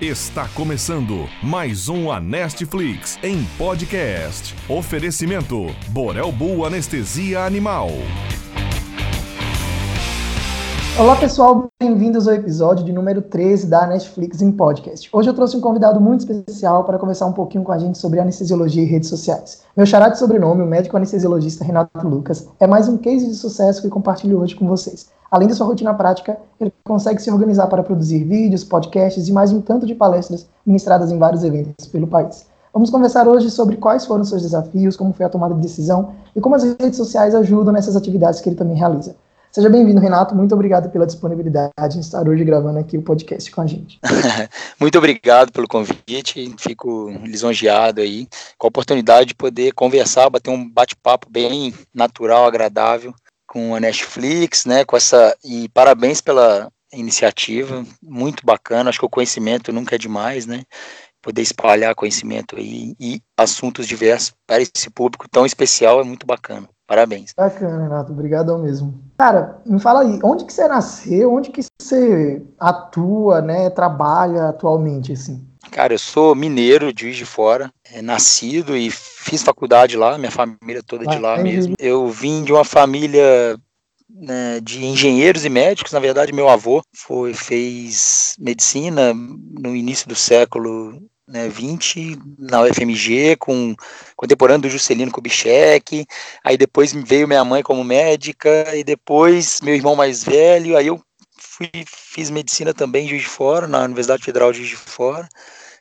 Está começando mais um Anestflix em podcast. Oferecimento Borel Bull Anestesia Animal. Olá pessoal, bem-vindos ao episódio de número 13 da Netflix em podcast. Hoje eu trouxe um convidado muito especial para conversar um pouquinho com a gente sobre anestesiologia e redes sociais. Meu xará de sobrenome, o médico anestesiologista Renato Lucas, é mais um case de sucesso que compartilho hoje com vocês. Além da sua rotina prática, ele consegue se organizar para produzir vídeos, podcasts e mais um tanto de palestras ministradas em vários eventos pelo país. Vamos conversar hoje sobre quais foram seus desafios, como foi a tomada de decisão e como as redes sociais ajudam nessas atividades que ele também realiza. Seja bem-vindo, Renato. Muito obrigado pela disponibilidade em estar hoje gravando aqui o podcast com a gente. Muito obrigado pelo convite. Fico lisonjeado aí com a oportunidade de poder conversar, bater um bate-papo bem natural, agradável com a Netflix, né? Com essa e parabéns pela iniciativa, muito bacana. Acho que o conhecimento nunca é demais, né? Poder espalhar conhecimento aí e assuntos diversos para esse público tão especial é muito bacana. Parabéns. Bacana, Renato. Obrigadão mesmo. Cara, me fala aí, onde que você nasceu, onde que você atua, né, trabalha atualmente, assim? Cara, eu sou mineiro de Juiz de Fora, é, nascido e fiz faculdade lá, minha família toda de lá mesmo. Eu vim de uma família né, de engenheiros e médicos, na verdade meu avô foi, fez medicina no início do século né, 20 na UFMG, com contemporâneo do Juscelino Kubitschek, aí depois veio minha mãe como médica, e depois meu irmão mais velho, aí eu fui, fiz medicina também em Juiz de Fora, na Universidade Federal de Juiz de Fora,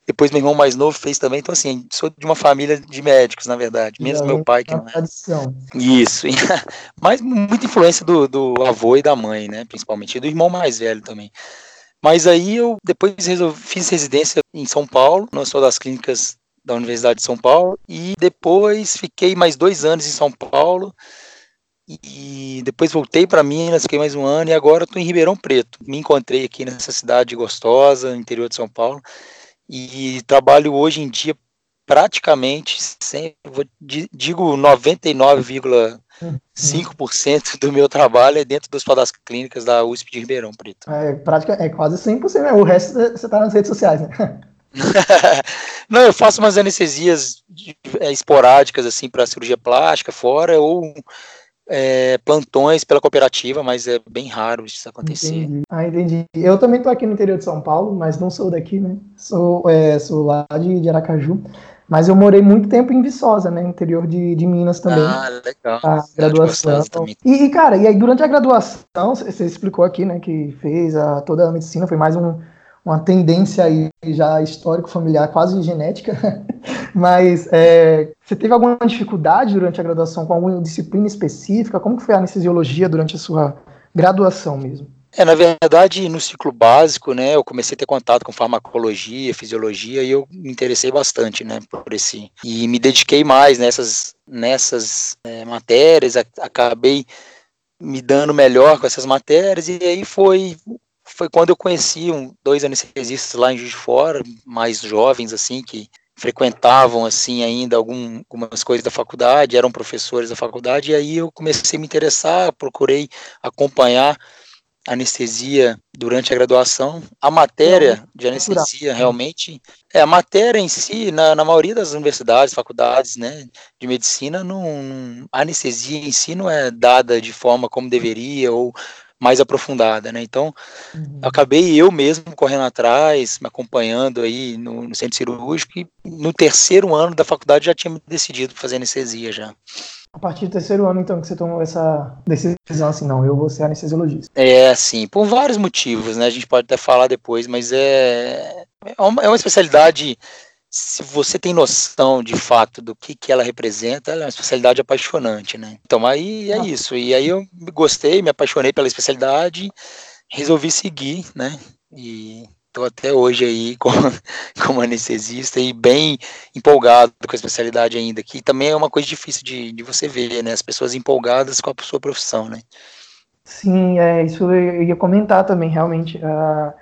depois meu irmão mais novo fez também, então assim, sou de uma família de médicos, na verdade, mesmo meu pai que não é. Tradição. Isso, mas muita influência do, do avô e da mãe, né, principalmente, e do irmão mais velho também. Mas aí eu depois resolvi, fiz residência em São Paulo, no Hospital das Clínicas da Universidade de São Paulo, e depois fiquei mais dois anos em São Paulo, e depois voltei para Minas, fiquei mais um ano, e agora estou em Ribeirão Preto. Me encontrei aqui nessa cidade gostosa, interior de São Paulo, e trabalho hoje em dia praticamente, sempre, digo 99, 5% do meu trabalho é dentro do Hospital das Clínicas da USP de Ribeirão Preto. É, prática, é quase 100%, né? o resto você está nas redes sociais, né? Não, eu faço umas anestesias é, esporádicas, assim, para cirurgia plástica fora, ou é, plantões pela cooperativa, mas é bem raro isso acontecer. Entendi. Ah, entendi. Eu também estou aqui no interior de São Paulo, mas não sou daqui, né? Sou, é, sou lá de, de Aracaju. Mas eu morei muito tempo em Viçosa, né? Interior de, de Minas também. Ah, legal. A graduação. E, e, cara, e aí durante a graduação, você explicou aqui, né, que fez a, toda a medicina, foi mais um, uma tendência aí já histórico-familiar, quase genética. Mas é, você teve alguma dificuldade durante a graduação com alguma disciplina específica? Como foi a anestesiologia durante a sua graduação mesmo? É, na verdade, no ciclo básico, né, eu comecei a ter contato com farmacologia, fisiologia, e eu me interessei bastante, né, por esse, e me dediquei mais nessas, nessas é, matérias, acabei me dando melhor com essas matérias, e aí foi, foi quando eu conheci um, dois anestesistas lá em Juiz de Fora, mais jovens, assim, que frequentavam, assim, ainda algum, algumas coisas da faculdade, eram professores da faculdade, e aí eu comecei a me interessar, procurei acompanhar anestesia durante a graduação. A matéria de anestesia realmente é a matéria em si, na, na maioria das universidades, faculdades, né, de medicina, não, a anestesia em si não é dada de forma como deveria ou mais aprofundada, né? Então, uhum. acabei eu mesmo correndo atrás, me acompanhando aí no, no centro cirúrgico e no terceiro ano da faculdade já tinha decidido fazer anestesia já. A partir do terceiro ano, então, que você tomou essa decisão assim, não, eu vou ser anestesiologista. É, assim, por vários motivos, né? A gente pode até falar depois, mas é, é, uma, é uma especialidade, se você tem noção de fato do que, que ela representa, ela é uma especialidade apaixonante, né? Então, aí é ah. isso. E aí eu gostei, me apaixonei pela especialidade, resolvi seguir, né? E Estou até hoje aí como, como anestesista e bem empolgado com a especialidade ainda, que também é uma coisa difícil de, de você ver, né? As pessoas empolgadas com a sua profissão, né? Sim, é, isso eu ia comentar também, realmente. Uh,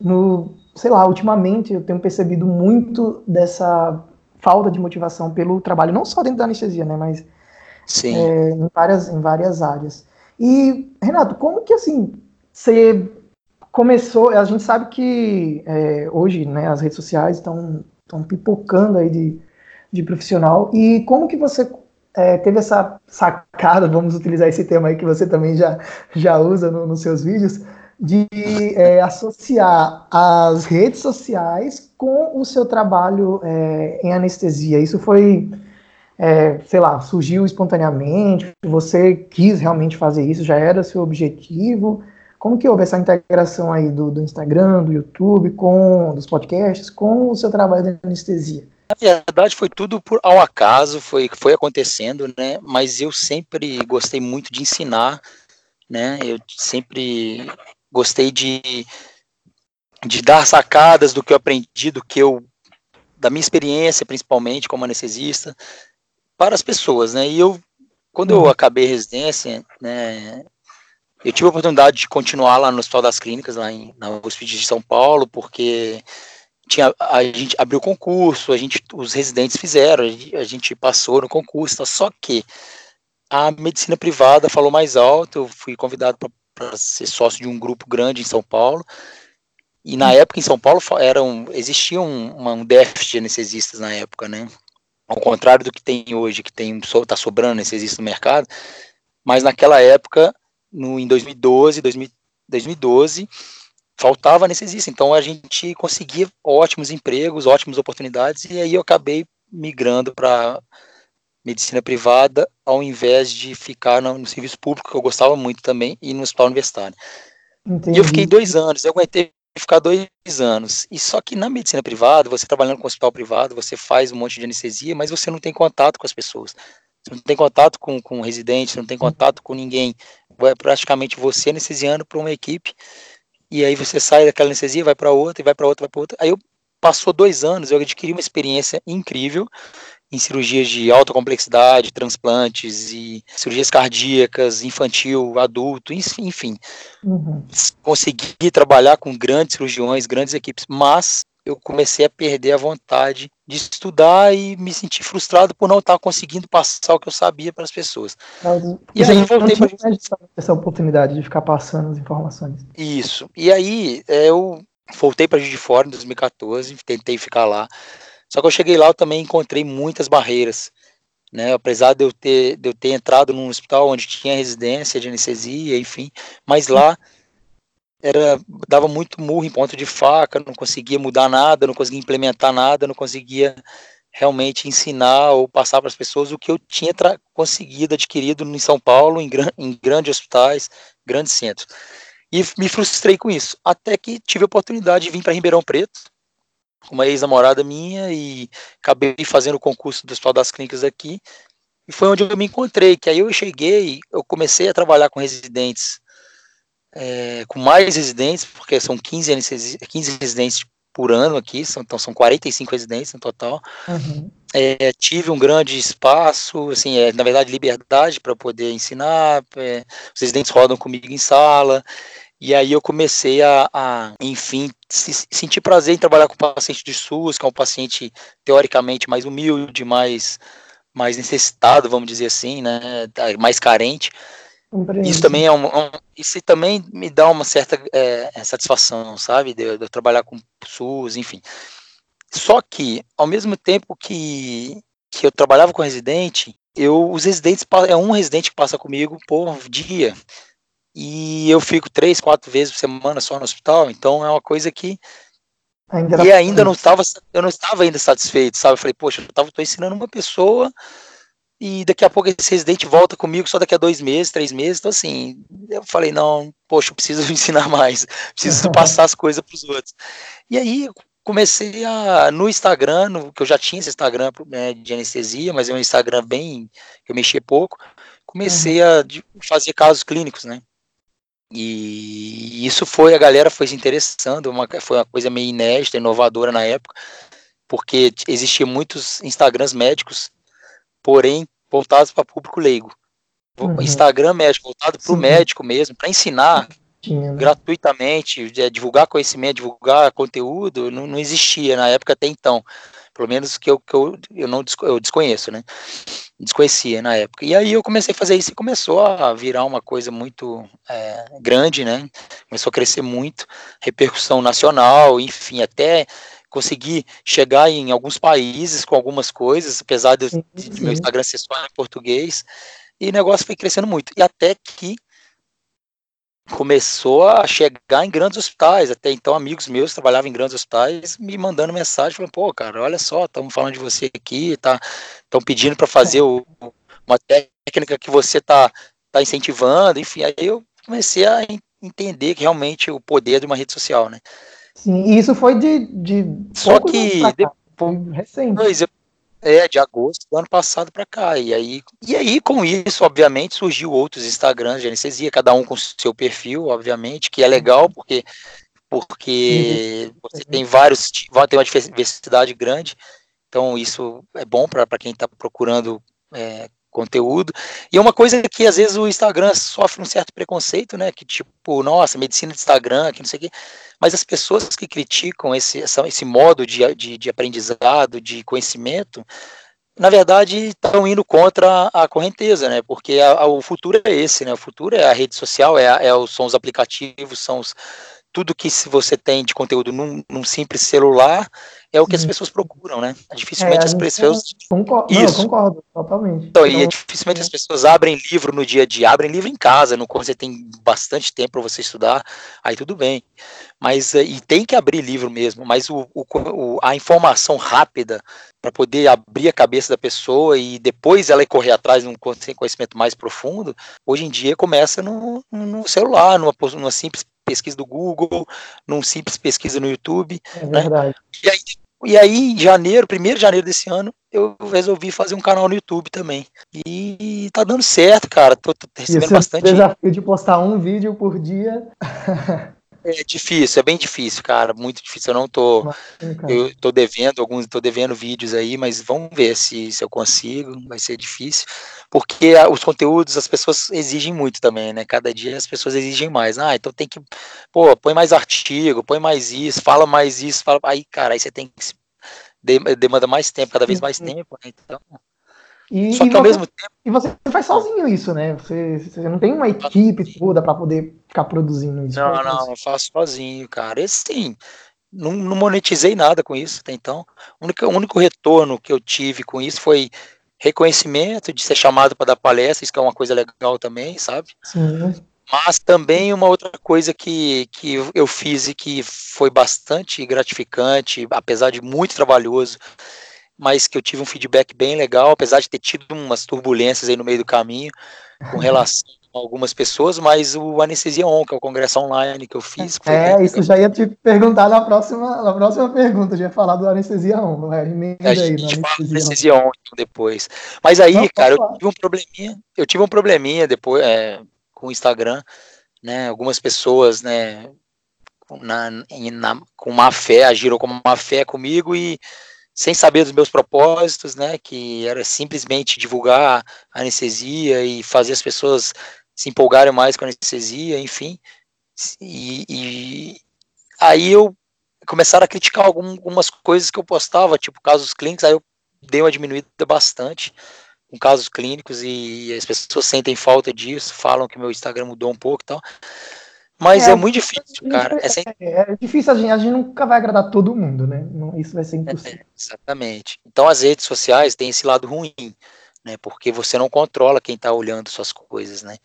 no, sei lá, ultimamente eu tenho percebido muito dessa falta de motivação pelo trabalho, não só dentro da anestesia, né? Mas é, em, várias, em várias áreas. E, Renato, como que assim, você começou, a gente sabe que é, hoje, né, as redes sociais estão pipocando aí de, de profissional. E como que você é, teve essa sacada, vamos utilizar esse termo aí que você também já, já usa no, nos seus vídeos, de é, associar as redes sociais com o seu trabalho é, em anestesia. Isso foi, é, sei lá, surgiu espontaneamente? Você quis realmente fazer isso? Já era seu objetivo? Como que houve essa integração aí do, do Instagram, do YouTube, com dos podcasts, com o seu trabalho de anestesia? Na verdade, foi tudo por ao acaso, foi foi acontecendo, né? Mas eu sempre gostei muito de ensinar, né? Eu sempre gostei de, de dar sacadas do que eu aprendi, do que eu da minha experiência, principalmente como anestesista, para as pessoas, né? E eu quando eu uhum. acabei a residência, né, eu tive a oportunidade de continuar lá no Hospital das Clínicas, lá em, na USP de São Paulo, porque tinha, a gente abriu concurso, a gente, os residentes fizeram, a gente passou no concurso, tá, só que a medicina privada falou mais alto, eu fui convidado para ser sócio de um grupo grande em São Paulo, e na época em São Paulo eram, existia um, um déficit de anestesistas na época, né? Ao contrário do que tem hoje, que tem está sobrando anestesistas no mercado, mas naquela época no, em 2012, 2000, 2012, faltava anestesista, então a gente conseguia ótimos empregos, ótimas oportunidades, e aí eu acabei migrando para medicina privada, ao invés de ficar no, no, serviço público, que eu gostava muito também, e no hospital universitário. Entendi. E eu fiquei dois anos, eu aguentei ficar dois anos. E só que na medicina privada, você trabalhando com hospital privado, você faz um monte de anestesia, mas você não tem contato com as pessoas. Você não tem contato com, com residentes, não tem contato com ninguém. É praticamente você anestesiando para uma equipe. E aí você sai daquela anestesia, vai para outra, e vai para outra, vai para outra. Aí eu passou dois anos, eu adquiri uma experiência incrível em cirurgias de alta complexidade, transplantes e cirurgias cardíacas, infantil, adulto, enfim. Uhum. Consegui trabalhar com grandes cirurgiões, grandes equipes, mas eu comecei a perder a vontade de estudar e me sentir frustrado por não estar conseguindo passar o que eu sabia para as pessoas. Mas, e aí voltei para essa oportunidade de ficar passando as informações. Isso. E aí é, eu voltei para Juiz de Fora em 2014, tentei ficar lá. Só que eu cheguei lá eu também encontrei muitas barreiras. Né, apesar de eu, ter, de eu ter entrado num hospital onde tinha residência de anestesia, enfim, mas lá era dava muito murro em ponto de faca, não conseguia mudar nada, não conseguia implementar nada, não conseguia realmente ensinar ou passar para as pessoas o que eu tinha conseguido adquirido em São Paulo, em, gran em grandes hospitais, grandes centros. E me frustrei com isso, até que tive a oportunidade de vir para Ribeirão Preto, com uma ex-namorada minha, e acabei fazendo o concurso do Hospital das Clínicas aqui, e foi onde eu me encontrei, que aí eu cheguei, eu comecei a trabalhar com residentes é, com mais residentes, porque são 15, 15 residentes por ano aqui, são, então são 45 residentes no total. Uhum. É, tive um grande espaço, assim, é, na verdade, liberdade para poder ensinar, é, os residentes rodam comigo em sala, e aí eu comecei a, a enfim, se, sentir prazer em trabalhar com o paciente de SUS, que é um paciente teoricamente mais humilde, mais, mais necessitado, vamos dizer assim, né, mais carente, isso também é um, um, isso também me dá uma certa é, satisfação, sabe, de, de, eu trabalhar com SUS, enfim. Só que ao mesmo tempo que, que eu trabalhava com residente, eu os residentes é um residente que passa comigo por dia e eu fico três, quatro vezes por semana só no hospital, então é uma coisa que ainda e ainda não estava eu não estava ainda satisfeito, sabe? Eu falei, poxa, eu estava ensinando uma pessoa e daqui a pouco esse residente volta comigo só daqui a dois meses, três meses. Então, assim, eu falei, não, poxa, eu preciso ensinar mais, preciso passar as coisas para os outros. E aí comecei a, no Instagram, no, que eu já tinha esse Instagram né, de anestesia, mas é um Instagram bem, que eu mexia pouco, comecei uhum. a de, fazer casos clínicos, né? E isso foi, a galera foi se interessando, uma, foi uma coisa meio inédita, inovadora na época, porque existia muitos Instagrams médicos porém voltados para público leigo. Uhum. Instagram médico, voltado para o médico mesmo, para ensinar, tinha, né? gratuitamente, divulgar conhecimento, divulgar conteúdo, não, não, existia na época até então. Pelo menos que eu, que eu, eu não eu desconheço, né? Desconhecia na época. E aí eu comecei a fazer isso e começou a virar uma coisa muito é, grande, né? Começou a crescer muito, repercussão nacional, enfim, até conseguir chegar em alguns países com algumas coisas, apesar de, de meu Instagram ser só em português, e o negócio foi crescendo muito. E até que começou a chegar em grandes hospitais. Até então, amigos meus trabalhavam em grandes hospitais me mandando mensagem, falando: pô, cara, olha só, estamos falando de você aqui, tá? Estão pedindo para fazer o, uma técnica que você está tá incentivando, enfim. Aí eu comecei a entender que realmente o poder de uma rede social, né? Sim, e isso foi de. de Só que depois, recente. É, de agosto do ano passado para cá. E aí, e aí, com isso, obviamente, surgiu outros Instagrams de anestesia, cada um com seu perfil, obviamente, que é legal, porque, porque você tem vários, tem uma diversidade grande, então isso é bom para quem está procurando é, conteúdo. E é uma coisa que às vezes o Instagram sofre um certo preconceito, né? Que tipo, nossa, medicina de Instagram, que não sei o quê. Mas as pessoas que criticam esse, essa, esse modo de, de, de aprendizado, de conhecimento, na verdade estão indo contra a correnteza, né? Porque a, a, o futuro é esse, né? O futuro é a rede social, é, é são os aplicativos, são os, tudo que se você tem de conteúdo num, num simples celular é o que as pessoas procuram, né? Dificilmente é, as pessoas. Concordo, Isso. Não, concordo, totalmente. Então, então, e dificilmente as pessoas abrem livro no dia a dia, abrem livro em casa, no quando você tem bastante tempo para você estudar, aí tudo bem. Mas eh, e tem que abrir livro mesmo, mas o, o a informação rápida para poder abrir a cabeça da pessoa e depois ela correr atrás de um conhecimento mais profundo, hoje em dia começa no, no celular, numa, numa simples pesquisa do Google, num simples pesquisa no YouTube. É né? verdade. E, aí, e aí, em janeiro, primeiro de janeiro desse ano, eu resolvi fazer um canal no YouTube também. E tá dando certo, cara. Tô, tô recebendo bastante. desafio de postar um vídeo por dia. É difícil, é bem difícil, cara, muito difícil. Eu não tô, eu tô devendo alguns, tô devendo vídeos aí, mas vamos ver se, se eu consigo. Vai ser difícil, porque os conteúdos as pessoas exigem muito também, né? Cada dia as pessoas exigem mais. Ah, então tem que, pô, põe mais artigo, põe mais isso, fala mais isso, fala. Aí, cara, aí você tem que demanda mais tempo, cada vez mais tempo, né? Então e, Só que e ao você, mesmo tempo. E você faz sozinho isso, né? Você, você não tem uma equipe toda para poder ficar produzindo isso. Não, não, eu faço sozinho, cara. Esse sim. Não, não, monetizei nada com isso até então. O único, o único retorno que eu tive com isso foi reconhecimento de ser chamado para dar palestra, isso que é uma coisa legal também, sabe? Sim. Mas também uma outra coisa que, que eu fiz e que foi bastante gratificante, apesar de muito trabalhoso, mas que eu tive um feedback bem legal, apesar de ter tido umas turbulências aí no meio do caminho com relação a algumas pessoas, mas o Anestesia On, que é o congresso online que eu fiz. É, isso já ia te perguntar na próxima, na próxima pergunta, já ia falar do Anestesia On, né? a gente aí, fala do Anestesia On então, depois. Mas aí, Não, cara, eu tive um probleminha, eu tive um probleminha depois é, com o Instagram, né, algumas pessoas, né, na, na, com má fé, agiram com má fé comigo e sem saber dos meus propósitos, né, que era simplesmente divulgar a anestesia e fazer as pessoas se empolgarem mais com a anestesia, enfim. E, e aí eu começaram a criticar algumas coisas que eu postava, tipo casos clínicos, aí eu dei uma diminuída bastante com casos clínicos e as pessoas sentem falta disso, falam que meu Instagram mudou um pouco e tal. Mas é, é muito difícil, cara. É, sem... é, é difícil, a gente, a gente nunca vai agradar todo mundo, né? Isso vai ser é, impossível. exatamente. Então as redes sociais têm esse lado ruim, né? Porque você não controla quem está olhando suas coisas, né?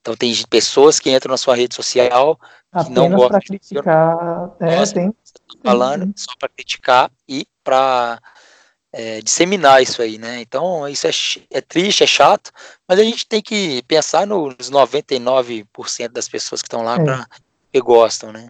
Então tem pessoas que entram na sua rede social que Apenas não gostam de criticar. É, tem, falando tem. só para criticar e para é, disseminar isso aí, né? Então, isso é, é triste, é chato, mas a gente tem que pensar nos 99% das pessoas que estão lá é. para que gostam, né?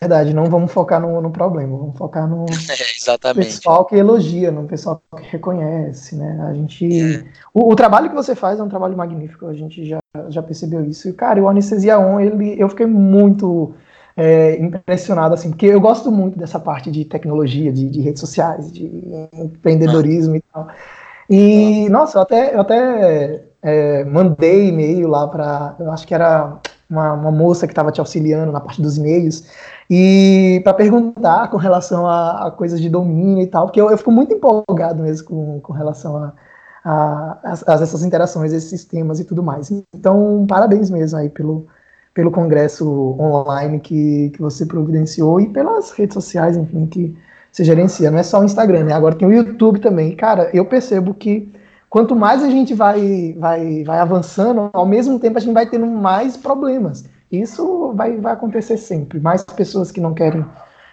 Verdade, não vamos focar no, no problema, vamos focar no é, pessoal que elogia, no pessoal que reconhece, né? A gente. É. O, o, trabalho que você faz é um trabalho magnífico, a gente já, já percebeu isso. E, cara, o Anestesia On, ele, eu fiquei muito é, impressionado, assim, porque eu gosto muito dessa parte de tecnologia, de, de redes sociais, de empreendedorismo e tal. E, nossa, eu até, eu até é, mandei e-mail lá para, eu acho que era uma, uma moça que estava te auxiliando na parte dos e-mails, e para perguntar com relação a, a, coisas de domínio e tal, porque eu, eu fico muito empolgado mesmo com, com relação a, a, a, essas interações, esses sistemas e tudo mais. Então, parabéns mesmo aí pelo, pelo congresso online que, que você providenciou e pelas redes sociais, enfim, que você gerencia. Não é só o Instagram, né? Agora tem o YouTube também. Cara, eu percebo que quanto mais a gente vai, vai, vai avançando, ao mesmo tempo a gente vai tendo mais problemas. Isso vai, vai acontecer sempre. Mais pessoas que não querem,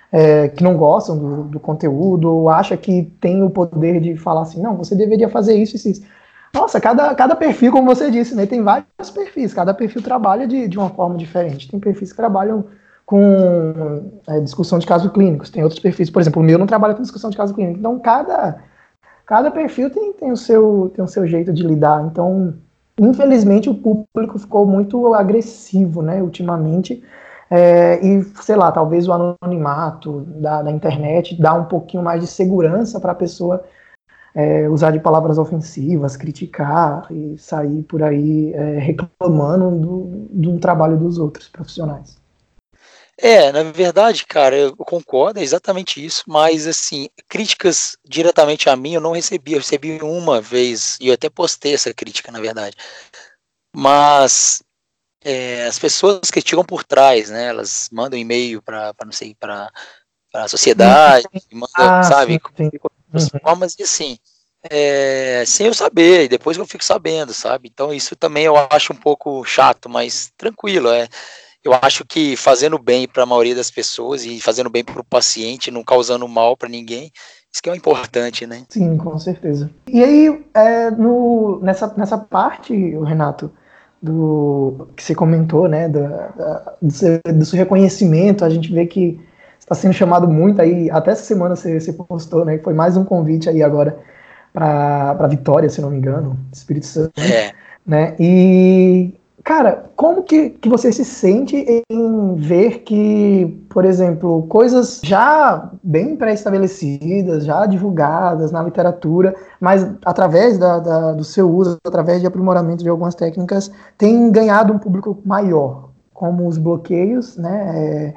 é, que não gostam do, do conteúdo, ou acham que tem o poder de falar assim, não, você deveria fazer isso e isso. Nossa, cada, cada perfil, como você disse, né, tem vários perfis, cada perfil trabalha de, de uma forma diferente. Tem perfis que trabalham com é, discussão de casos clínicos, tem outros perfis, por exemplo, o meu não trabalha com discussão de casos clínicos. Então, cada, cada perfil tem, tem, o seu, tem o seu jeito de lidar. Então, infelizmente, o público ficou muito agressivo, né, ultimamente. É, e, sei lá, talvez o anonimato da, da internet dá um pouquinho mais de segurança para a pessoa é, usar de palavras ofensivas, criticar e sair por aí é, reclamando do, trabalho dos outros profissionais. É, na verdade, cara, eu concordo, é exatamente isso, mas assim, críticas diretamente a mim eu não recebi, eu recebi uma vez, e eu até postei essa crítica, na verdade. Mas é, as pessoas que chegam por trás, né, elas mandam e-mail para, não sei, para a sociedade, mandam, ah, sabe, sim, sim. Uhum. formas e assim, é, sem eu saber, e depois eu fico sabendo, sabe? Então isso também eu acho um pouco chato, mas tranquilo, é eu acho que fazendo bem para a maioria das pessoas e fazendo bem para o paciente, não causando mal para ninguém, isso que é o importante, né? Sim, com certeza. E aí, é, no, nessa, nessa parte, Renato, do que você comentou, né, do, do, seu, do seu reconhecimento, a gente vê que está sendo chamado muito aí, até essa semana você, você postou, né, que foi mais um convite aí agora para Vitória, se não me engano, Espírito Santo. É. Né, e Cara, como que, que você se sente em ver que, por exemplo, coisas já bem pré-estabelecidas, já divulgadas na literatura, mas através da, da, do seu uso, através de aprimoramento de algumas técnicas, tem ganhado um público maior, como os bloqueios, né? É,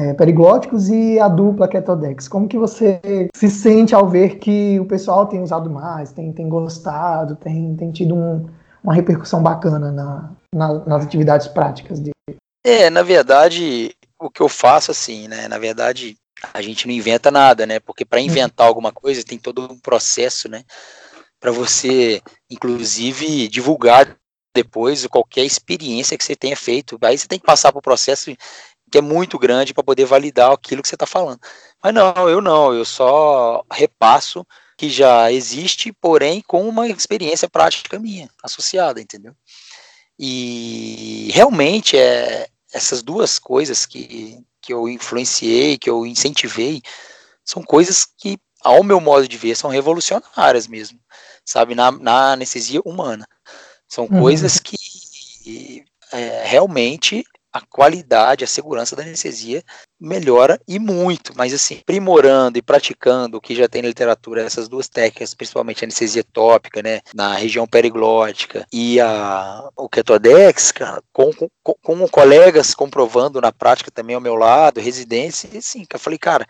é, periglóticos e a dupla Ketodex. Como que você se sente ao ver que o pessoal tem usado mais, tem, tem gostado, tem, tem tido um, uma repercussão bacana na, na, nas atividades práticas dele. É, na verdade, o que eu faço assim, né? Na verdade, a gente não inventa nada, né? Porque para inventar alguma coisa tem todo um processo, né? Para você, inclusive, divulgar depois qualquer experiência que você tenha feito. Aí você tem que passar por um processo que é muito grande para poder validar aquilo que você está falando. Mas não, eu não, eu só repasso que já existe, porém com uma experiência prática minha associada, entendeu? E realmente é essas duas coisas que, que eu influenciei, que eu incentivei, são coisas que, ao meu modo de ver, são revolucionárias mesmo, sabe, na, na anestesia humana. São uhum. coisas que é, realmente a qualidade, a segurança da anestesia melhora e muito, mas assim, aprimorando e praticando o que já tem na literatura, essas duas técnicas, principalmente a anestesia tópica, né, na região periglótica e a, o Ketodex, cara, com, com, com colegas comprovando na prática também ao meu lado, residência, e assim, eu falei, cara,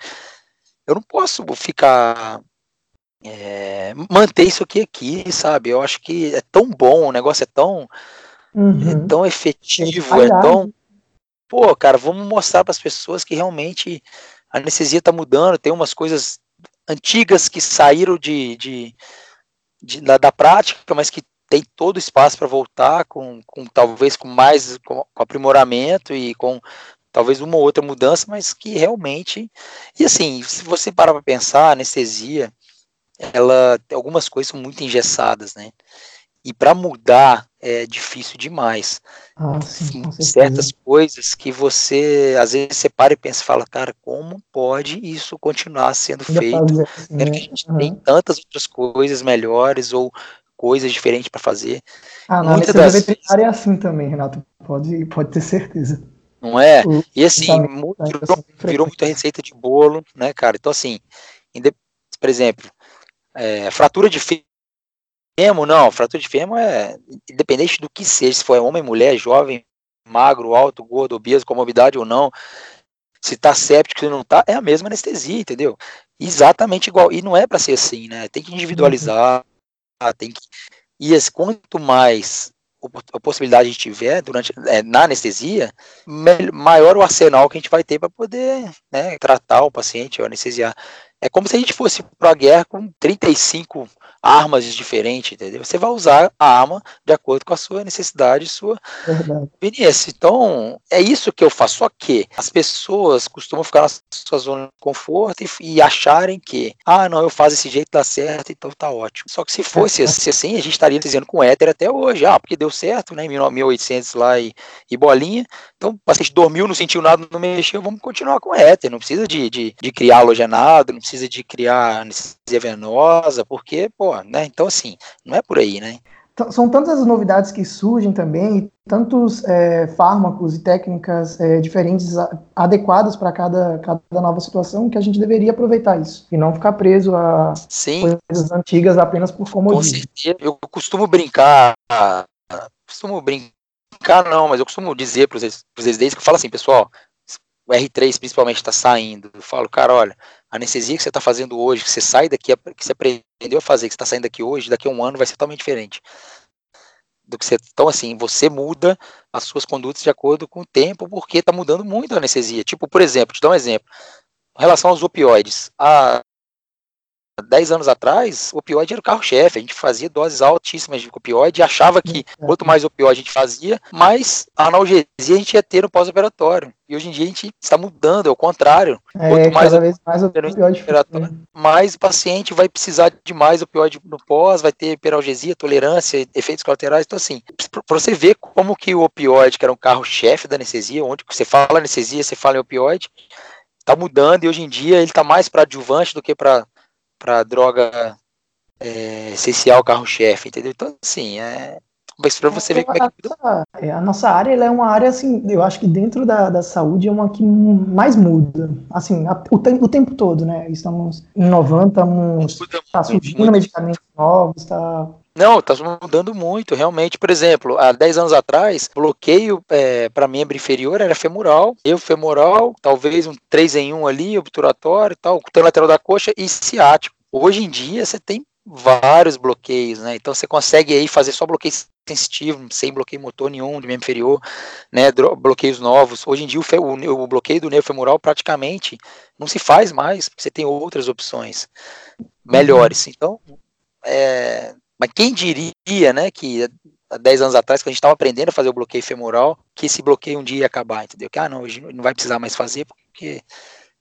eu não posso ficar é, manter isso aqui aqui, sabe? Eu acho que é tão bom, o negócio é tão uhum. é tão efetivo, é tão pô, cara, vamos mostrar para as pessoas que realmente a anestesia está mudando, tem umas coisas antigas que saíram de, de, de da, da, prática, mas que tem todo espaço para voltar, com, com, talvez com mais com, com aprimoramento e com talvez uma ou outra mudança, mas que realmente. E assim, se você parar para pensar, a anestesia, ela algumas coisas são muito engessadas, né? E para mudar é difícil demais. Ah, sim, Certas coisas que você, às vezes, você para e pensa e fala, cara, como pode isso continuar sendo Ainda feito? Assim, né? que a gente uhum. tem tantas outras coisas melhores ou coisas diferentes para fazer. Ah, na Muitas das veterinária é assim também, Renato, pode, pode ter certeza. Não é? E assim, virou, virou muita receita de bolo, né, cara? Então, assim, por exemplo, é, fratura de fêmur, não, fratura de fêmur é independente do que seja, se for homem, mulher, jovem, magro, alto, gordo, obeso, comorbidade ou não, se tá séptico, se não tá, é a mesma anestesia, entendeu? Exatamente igual. E não é para ser assim, né? Tem que individualizar, tem que. E quanto mais a possibilidade a gente tiver durante é, na anestesia, maior o arsenal que a gente vai ter para poder né, tratar o paciente ou anestesiar. É como se a gente fosse para a guerra com 35 armas diferentes, entendeu? Você vai usar a arma de acordo com a sua necessidade, sua conveniência. Então, é isso que eu faço. Só que as pessoas costumam ficar na sua zona de conforto e, e acharem que, ah, não, eu faço esse jeito, dá certo, então tá ótimo. Só que se fosse assim, a gente estaria dizendo com éter até hoje. Ah, porque deu certo, né? Em 1800 lá e, e bolinha. Então, o paciente dormiu, não sentiu nada, não mexeu, vamos continuar com éter. Não precisa de, de, de criar halogenado, não precisa de criar anestesia venosa, porque, pô, né? Então, assim, não é por aí, né? São tantas as novidades que surgem também, tantos é, fármacos e técnicas é, diferentes adequadas para cada, cada nova situação, que a gente deveria aproveitar isso e não ficar preso a Sim. coisas antigas apenas por comodismo. Com certeza. Eu costumo brincar, costumo brincar não, mas eu costumo dizer para os residentes que eu falo assim, pessoal, o R3 principalmente está saindo, eu falo, cara, olha, a anestesia que você está fazendo hoje, que você sai daqui, que você aprendeu a fazer, que você está saindo daqui hoje, daqui a um ano vai ser totalmente diferente. Do que você, então, assim, você muda as suas condutas de acordo com o tempo, porque está mudando muito a anestesia. Tipo, por exemplo, te dar um exemplo. Em relação aos opioides, a, 10 anos atrás, o opioide era o carro-chefe. A gente fazia doses altíssimas de opioide e achava que quanto mais opioide a gente fazia, mais analgesia a gente ia ter no pós-operatório. E hoje em dia a gente está mudando, é o contrário. É, quanto mais cada vez mais opioide mais o paciente vai precisar de mais opioide no pós, vai ter hiperalgesia, tolerância, efeitos colaterais. Então, assim, para você ver como que o opioide, que era um carro-chefe da anestesia, onde você fala anestesia, você fala em opioide, está mudando e hoje em dia ele está mais para adjuvante do que para para droga é, essencial carro-chefe, entendeu? Então, assim, é. Mas para você ver como é que. É, a nossa área é uma área, assim, eu acho que dentro da, da saúde é uma que mais muda. Assim, a, o, te, o tempo todo, né? Estamos inovando, estamos. Está surgindo medicamentos novos, está não, está mudando muito, realmente. Por exemplo, há 10 anos atrás, bloqueio é, para membro inferior era femoral, eu femoral, talvez um 3 em 1 ali, obturatório, tal, cutâneo lateral da coxa e ciático. Hoje em dia você tem vários bloqueios, né? Então você consegue aí fazer só bloqueio sensitivo, sem bloqueio motor nenhum de membro inferior, né? Bloqueios novos. Hoje em dia o, o, bloqueio do nervo femoral praticamente não se faz mais, você tem outras opções melhores. Então, é, mas quem diria, né, que há 10 anos atrás, quando a gente estava aprendendo a fazer o bloqueio femoral, que esse bloqueio um dia ia acabar, entendeu? Que, ah, não, hoje não vai precisar mais fazer, porque...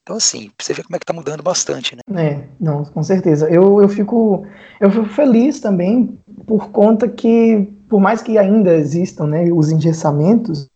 Então, assim, você vê como é que está mudando bastante, né? É, não, com certeza. Eu, eu, fico, eu fico feliz também por conta que, por mais que ainda existam né, os engessamentos,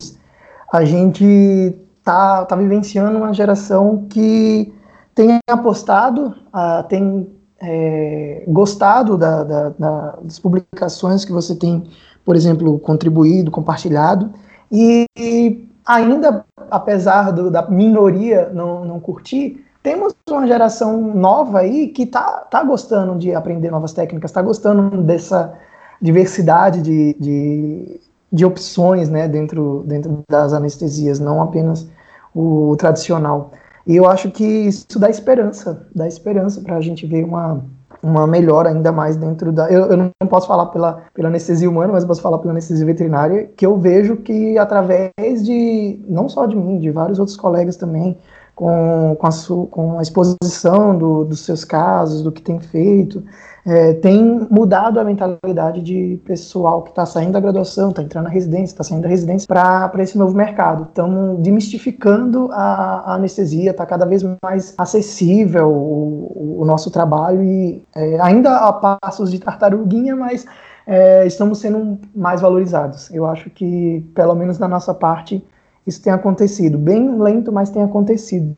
a gente tá, tá vivenciando uma geração que tem apostado, uh, tem é, gostado da, da, da, das publicações que você tem, por exemplo, contribuído, compartilhado, e, e ainda, apesar do, da minoria não, não curtir, temos uma geração nova aí que está tá gostando de aprender novas técnicas, está gostando dessa diversidade de, de, de, opções né, dentro, dentro das anestesias, não apenas o tradicional. E eu acho que isso dá esperança, dá esperança para a gente ver uma, uma melhora ainda mais dentro da. Eu, eu, não posso falar pela, pela anestesia humana, mas posso falar pela anestesia veterinária, que eu vejo que através de, não só de mim, de vários outros colegas também, com, com, a, su, com a exposição do, dos seus casos, do que tem feito, é, tem mudado a mentalidade de pessoal que está saindo da graduação, está entrando na residência, está saindo da residência para esse novo mercado. Estamos demistificando a, a anestesia, está cada vez mais acessível o, o nosso trabalho e é, ainda a passos de tartaruguinha, mas é, estamos sendo mais valorizados. Eu acho que, pelo menos na nossa parte, isso tem acontecido. Bem lento, mas tem acontecido.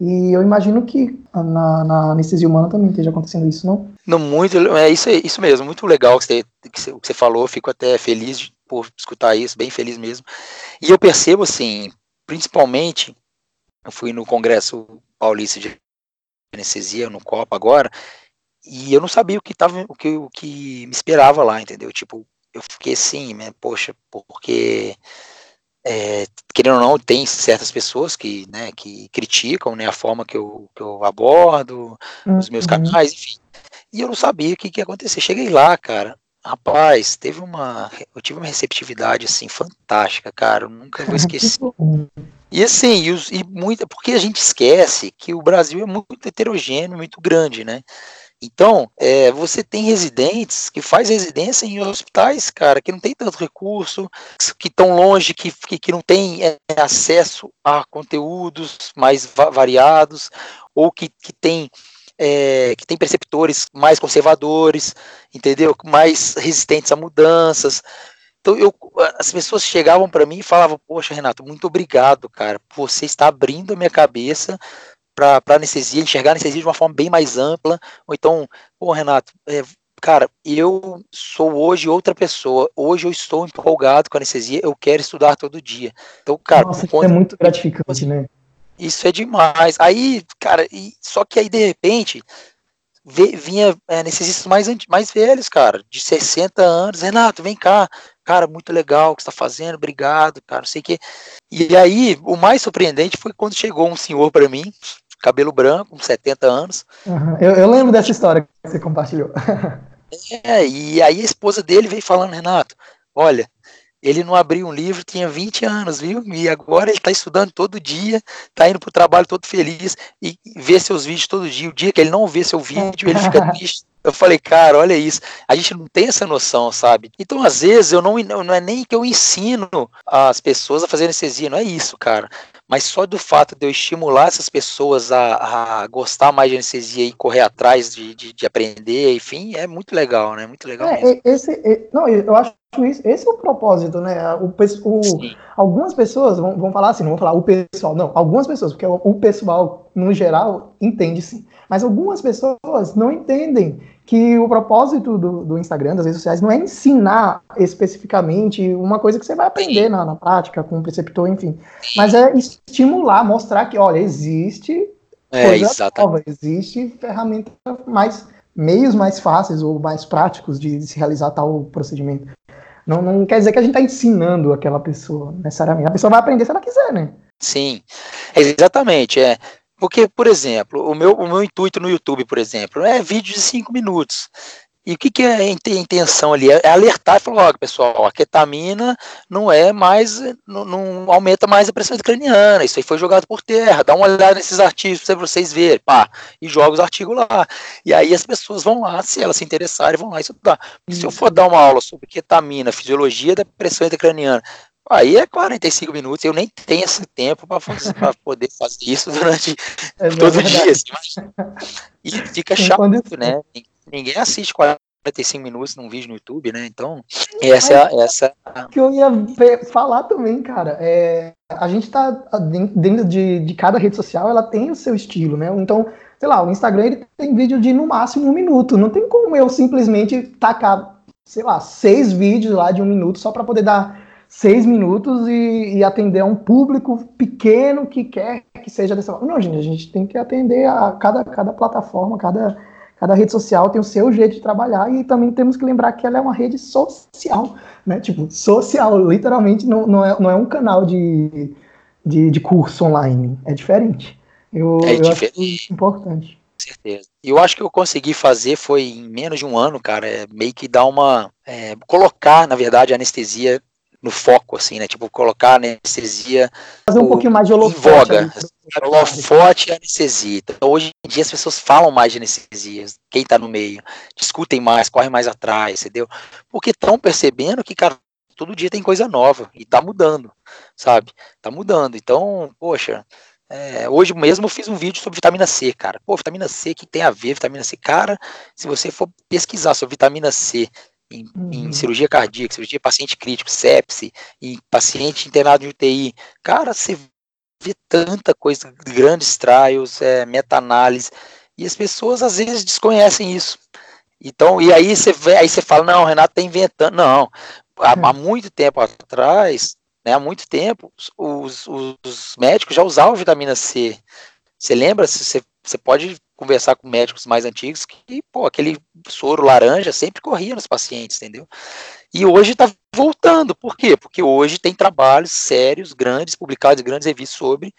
E eu imagino que na, na anestesia humana também esteja acontecendo isso, não? Não, muito, é isso, isso mesmo, muito legal que você, que você falou, fico até feliz por escutar isso, bem feliz mesmo. E eu percebo, assim, principalmente, eu fui no Congresso Paulista de Anestesia, no Copa agora, e eu não sabia o que, tava, o que, o que me esperava lá, entendeu? Tipo, eu fiquei assim, né, poxa, porque é, querendo ou não, tem certas pessoas que, né, que criticam né, a forma que eu, que eu abordo, uhum. os meus uhum. canais, enfim. E eu não sabia o que, que ia acontecer. Cheguei lá, cara. Rapaz, teve uma. Eu tive uma receptividade assim fantástica, cara. Eu nunca vou esquecer. E assim, e, os, e muita, porque a gente esquece que o Brasil é muito heterogêneo, muito grande, né? Então, é, você tem residentes que faz residência em hospitais, cara, que não tem tanto recurso, que estão longe, que, que, que, não tem é, acesso a conteúdos mais va variados, ou que, que tem é, que tem preceptores mais conservadores, entendeu? Mais resistentes a mudanças. Então eu, as pessoas chegavam para mim e falavam: Poxa, Renato, muito obrigado, cara. Você está abrindo a minha cabeça para anestesia, enxergar a anestesia de uma forma bem mais ampla. Ou então, pô, Renato, é, cara, eu sou hoje outra pessoa. Hoje eu estou empolgado com a anestesia, eu quero estudar todo dia. Então, cara, Nossa, conta, é muito gratificante, né? Isso é demais. Aí, cara, e, só que aí de repente vinha é, necessitas mais, mais velhos, cara, de 60 anos. Renato, vem cá, cara, muito legal o que você está fazendo, obrigado, cara, não sei o que. E aí, o mais surpreendente foi quando chegou um senhor para mim, cabelo branco, com 70 anos. Uhum. Eu, eu, lembro dessa história que você compartilhou. é, e aí a esposa dele veio falando, Renato, olha, ele não abriu um livro, tinha 20 anos, viu? E agora ele está estudando todo dia, está indo para o trabalho todo feliz e vê seus vídeos todo dia. O dia que ele não vê seu vídeo, ele fica triste. Eu falei, cara, olha isso. A gente não tem essa noção, sabe? Então, às vezes, eu não, não é nem que eu ensino as pessoas a fazer anestesia, não é isso, cara mas só do fato de eu estimular essas pessoas a, a gostar mais de anestesia e correr atrás de, de, de, aprender, enfim, é muito legal, né? Muito legal é, mesmo. Esse, não, eu acho isso, esse é o propósito, né? O, o algumas pessoas vão, vão falar assim, não vão falar o pessoal, não, algumas pessoas, porque o, o pessoal, no geral, entende sim, mas algumas pessoas não entendem que o propósito do, do, Instagram, das redes sociais, não é ensinar especificamente uma coisa que você vai aprender na, na, prática, com o preceptor, enfim. Mas é estimular, mostrar que, olha, existe é, coisa nova, existe ferramenta mais, meios mais fáceis ou mais práticos de, de se realizar tal procedimento. Não, não quer dizer que a gente está ensinando aquela pessoa, necessariamente. A pessoa vai aprender se ela quiser, né? Sim, exatamente. É. Porque, por exemplo, o meu, o meu intuito no YouTube, por exemplo, é vídeo de cinco minutos. E o que, que é a intenção ali? É alertar e falar, ó, pessoal, a ketamina não é mais, não, não, aumenta mais a pressão craniana, isso aí foi jogado por terra, dá uma olhada nesses artigos para vocês verem, pá, e joga os artigos lá. E aí as pessoas vão lá, se elas se interessarem, vão lá estudar. Se eu for dar uma aula sobre ketamina, fisiologia da pressão intracraniana, Aí é 45 minutos, eu nem tenho esse tempo para poder fazer isso durante é todo dia. Assim, e fica chato, né? Ninguém assiste 45 minutos num vídeo no YouTube, né? Então, essa é essa que eu ia falar também, cara. É, a gente tá dentro de, de cada rede social, ela tem o seu estilo, né? Então, sei lá, o Instagram ele tem vídeo de no máximo um minuto. Não tem como eu simplesmente tacar, sei lá, seis vídeos lá de um minuto só para poder dar seis minutos e, e, atender a um público pequeno que quer que seja dessa forma. Não, gente, a gente tem que atender a cada, cada plataforma, cada, cada rede social tem o seu jeito de trabalhar e também temos que lembrar que ela é uma rede social, né? Tipo, social, literalmente não, não, é, não é um canal de, de, de curso online, é diferente. Eu, é eu diferente. acho importante. Com certeza. E eu acho que eu consegui fazer foi em menos de um ano, cara, é meio que dar uma. É, colocar, na verdade, a anestesia no foco, assim, né? Tipo, colocar anestesia. Fazer um o, pouquinho mais de holofote. Em voga. Holofote e anestesia. Então, hoje em dia as pessoas falam mais de anestesia. Quem tá no meio. Discutem mais, correm mais atrás, entendeu? Porque estão percebendo que, cara, todo dia tem coisa nova. E tá mudando, sabe? Tá mudando. Então, poxa. É, hoje mesmo eu fiz um vídeo sobre vitamina C, cara. Pô, vitamina C, o que tem a ver vitamina C? Cara, se você for pesquisar sobre vitamina C em, uhum. em, cirurgia cardíaca, cirurgia paciente crítico, sepse, em paciente internado de UTI. Cara, você vê tanta coisa, grandes trials, é, meta-análise, e as pessoas às vezes desconhecem isso. Então, e aí você vê, aí você fala, não, o Renato está inventando. Não, há, há, uhum. muito tempo atrás, né, há muito tempo, os, os, os médicos já usavam vitamina C. Você lembra? Você, você pode conversar com médicos mais antigos que, pô, aquele soro laranja sempre corria nos pacientes, entendeu? E hoje está voltando. Por quê? Porque hoje tem trabalhos sérios, grandes, publicados em grandes revistas sobre o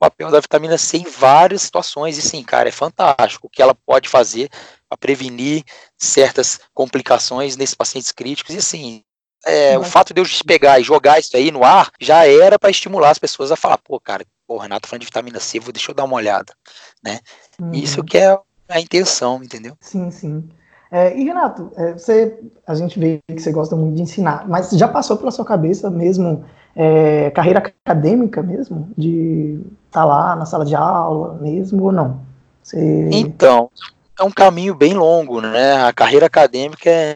papel da vitamina C em várias situações. E sim, cara, é fantástico o que ela pode fazer para prevenir certas complicações nesses pacientes críticos. E assim, é, o fato de eu pegar e jogar isso aí no ar já era para estimular as pessoas a falar, pô, cara, pô, Renato falando de vitamina C, vou, deixa eu dar uma olhada, né? Uhum. Isso que é a intenção, entendeu? Sim, sim. É, e Renato, é, você, a gente vê que você gosta muito de ensinar, mas já passou pela sua cabeça mesmo é, carreira acadêmica mesmo, de estar tá lá na sala de aula mesmo ou não? Você... Então, é um caminho bem longo, né? A carreira acadêmica é,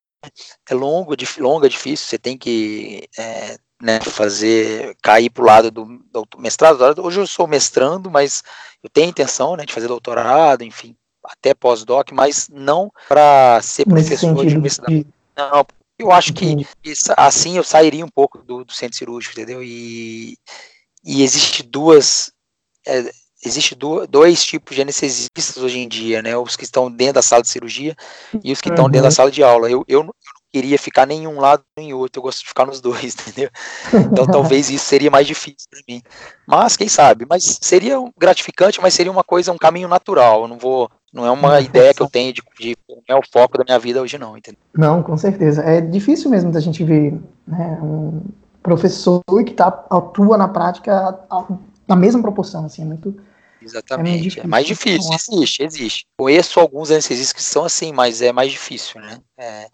é longo, de, longa, difícil. Você tem que é, né, fazer cair para o lado do, do mestrado. Hoje eu sou mestrando, mas eu tenho a intenção né, de fazer doutorado, enfim, até pós-doc, mas não para ser professor de universidade. Não, eu acho que assim eu sairia um pouco do, do centro cirúrgico, entendeu? E, e existe duas. É, existe do, dois tipos de anestesistas hoje em dia, né? Os que estão dentro da sala de cirurgia e os que uhum. estão dentro da sala de aula. Eu, eu, eu, queria ficar nenhum lado nem outro, eu gosto de ficar nos dois, entendeu? Então talvez isso seria mais difícil para mim. Mas quem sabe? Mas seria gratificante, mas seria uma coisa, um caminho natural. Eu não vou. Não é uma ideia que eu tenho de, de é o foco da minha vida hoje, não, entendeu? Não, com certeza. É difícil mesmo da gente ver né, um professor que tá, atua na prática na mesma proporção, assim, é muito Exatamente. É, é mais difícil, existe, existe. Conheço alguns anestesistas que são assim, mas é mais difícil, né? É,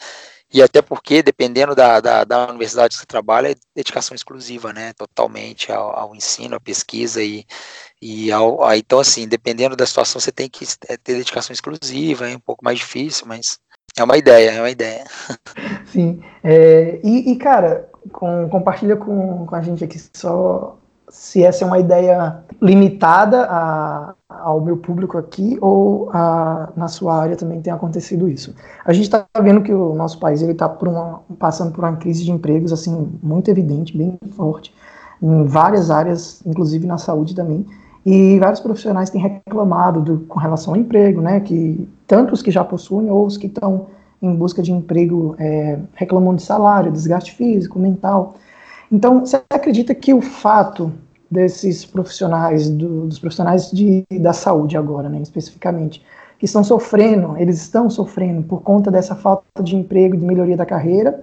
e até porque, dependendo da, da, da, universidade que você trabalha, é dedicação exclusiva, né? Totalmente ao, ao ensino, à pesquisa e, e ao, a, então, assim, dependendo da situação, você tem que é, ter dedicação exclusiva, é um pouco mais difícil, mas é uma ideia, é uma ideia. Sim. É, e, e, cara, com, compartilha com, com a gente aqui só se essa é uma ideia limitada a, ao meu público aqui ou a, na sua área também tem acontecido isso. A gente está vendo que o nosso país ele está passando por uma crise de empregos assim muito evidente, bem forte, em várias áreas, inclusive na saúde também. E vários profissionais têm reclamado do, com relação ao emprego, né? Que tanto os que já possuem ou os que estão em busca de emprego é, reclamam de salário, desgaste físico, mental. Então, você acredita que o fato desses profissionais, do, dos profissionais de, da saúde agora, né, especificamente, que estão sofrendo, eles estão sofrendo por conta dessa falta de emprego, de melhoria da carreira,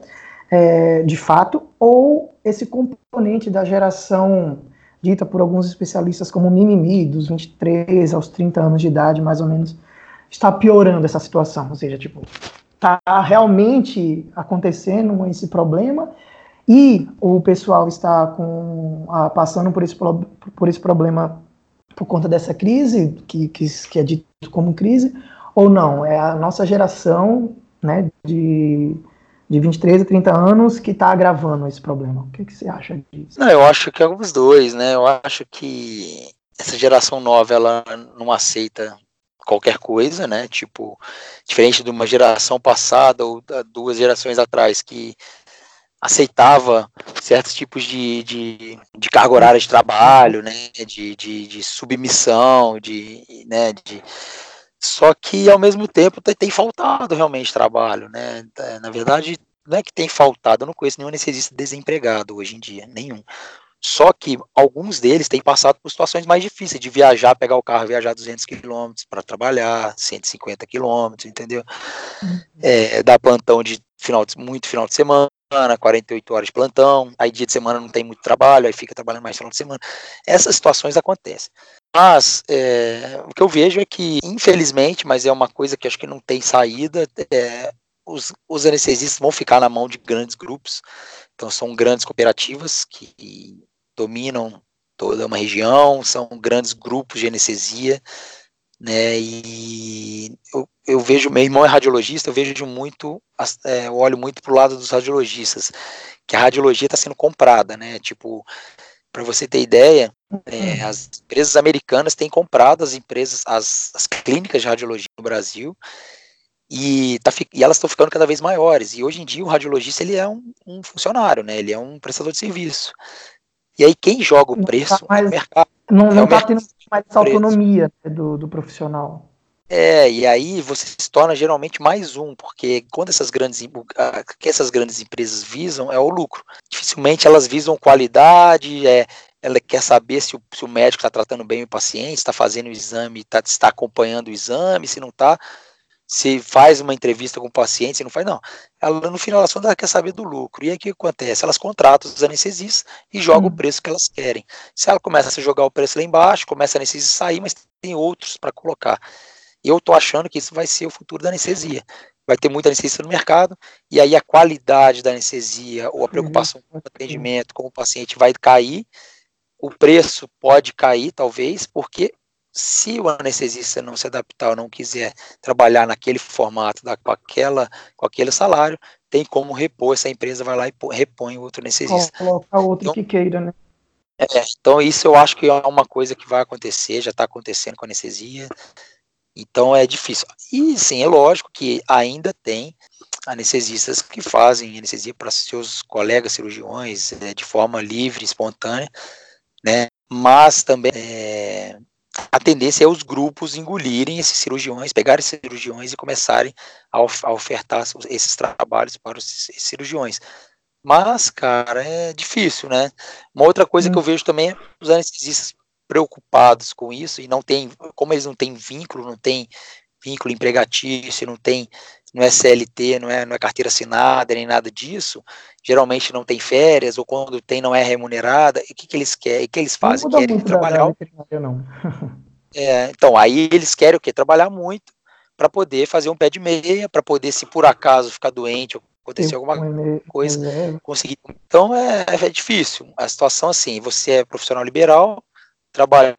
é, de fato, ou esse componente da geração dita por alguns especialistas como mimimi, dos 23 aos 30 anos de idade, mais ou menos, está piorando essa situação, ou seja, tipo, está realmente acontecendo esse problema e o pessoal está com, ah, passando por esse, por esse problema por conta dessa crise, que, que, que é dito como crise, ou não? É a nossa geração né, de, de 23 a 30 anos que está agravando esse problema. O que, que você acha disso? Não, eu acho que é os dois, né? Eu acho que essa geração nova ela não aceita qualquer coisa, né? Tipo, diferente de uma geração passada ou duas gerações atrás que aceitava certos tipos de, de, de carga horária de trabalho, né, de, de, de submissão, de, né, de só que ao mesmo tempo tem faltado realmente trabalho, né? É, na verdade, não é que tem faltado, eu não conheço nenhum anestesista desempregado hoje em dia, nenhum. Só que alguns deles têm passado por situações mais difíceis de viajar, pegar o carro, viajar 200 quilômetros para trabalhar, 150 quilômetros, entendeu? Uhum. É, dar plantão de final de, muito final de semana, 48 horas de plantão, aí dia de semana não tem muito trabalho, aí fica trabalhando mais final de semana. Essas situações acontecem. Mas é, o que eu vejo é que, infelizmente, mas é uma coisa que acho que não tem saída, é, os, os anestesistas vão ficar na mão de grandes grupos, então são grandes cooperativas que dominam toda uma região, são grandes grupos de anestesia, né? E eu, eu vejo, meu irmão é radiologista, eu vejo muito, é, eu olho muito para o lado dos radiologistas, que a radiologia está sendo comprada, né? Tipo, para você ter ideia, é, as empresas americanas têm comprado as empresas, as, as clínicas de radiologia no Brasil, e, tá, e elas estão ficando cada vez maiores. E hoje em dia o radiologista ele é um, um funcionário, né? Ele é um prestador de serviço. E aí quem joga o tá preço mais, é o mercado. Não, não é tá tendo mais essa autonomia né, do, do profissional. É, e aí você se torna geralmente mais um, porque quando essas grandes, que essas grandes empresas visam é o lucro. Dificilmente elas visam qualidade, é, ela quer saber se o, se o médico está tratando bem o paciente, está fazendo o exame, tá, está acompanhando o exame, se não está, se faz uma entrevista com o paciente, se não faz, não. Ela, no final, das contas, ela quer saber do lucro. E aí o que acontece? Elas contratam os anestesistas e jogam hum. o preço que elas querem. Se ela começa a jogar o preço lá embaixo, começa a anestesista sair, mas tem outros para colocar. E eu estou achando que isso vai ser o futuro da anestesia. Vai ter muita anestesia no mercado, e aí a qualidade da anestesia ou a uhum. preocupação com o atendimento, com o paciente vai cair, o preço pode cair, talvez, porque se o anestesista não se adaptar ou não quiser trabalhar naquele formato, da, com, aquela, com aquele salário, tem como repor, essa empresa vai lá e repõe outro anestesista. Colocar outro então, que queira, né? É, então isso eu acho que é uma coisa que vai acontecer, já está acontecendo com a anestesia. Então é difícil. E sim, é lógico que ainda tem anestesistas que fazem anestesia para seus colegas cirurgiões é, de forma livre, espontânea, né? Mas também é, a tendência é os grupos engolirem esses cirurgiões, pegarem esses cirurgiões e começarem a, a ofertar esses trabalhos para os cirurgiões. Mas, cara, é difícil, né? Uma outra coisa hum. que eu vejo também é os anestesistas preocupados com isso e não tem, como eles não têm vínculo, não tem vínculo empregatício, não tem, não é CLT, não é, não é carteira assinada, nem nada disso, geralmente não tem férias, ou quando tem não é remunerada, e o que, que eles querem, o que eles fazem? Não querem trabalhar. não. é, então, aí eles querem o quê? Trabalhar muito para poder fazer um pé de meia, para poder, se por acaso ficar doente ou acontecer alguma coisa, conseguir. Então é, é difícil. A situação assim, você é profissional liberal, trabalhou,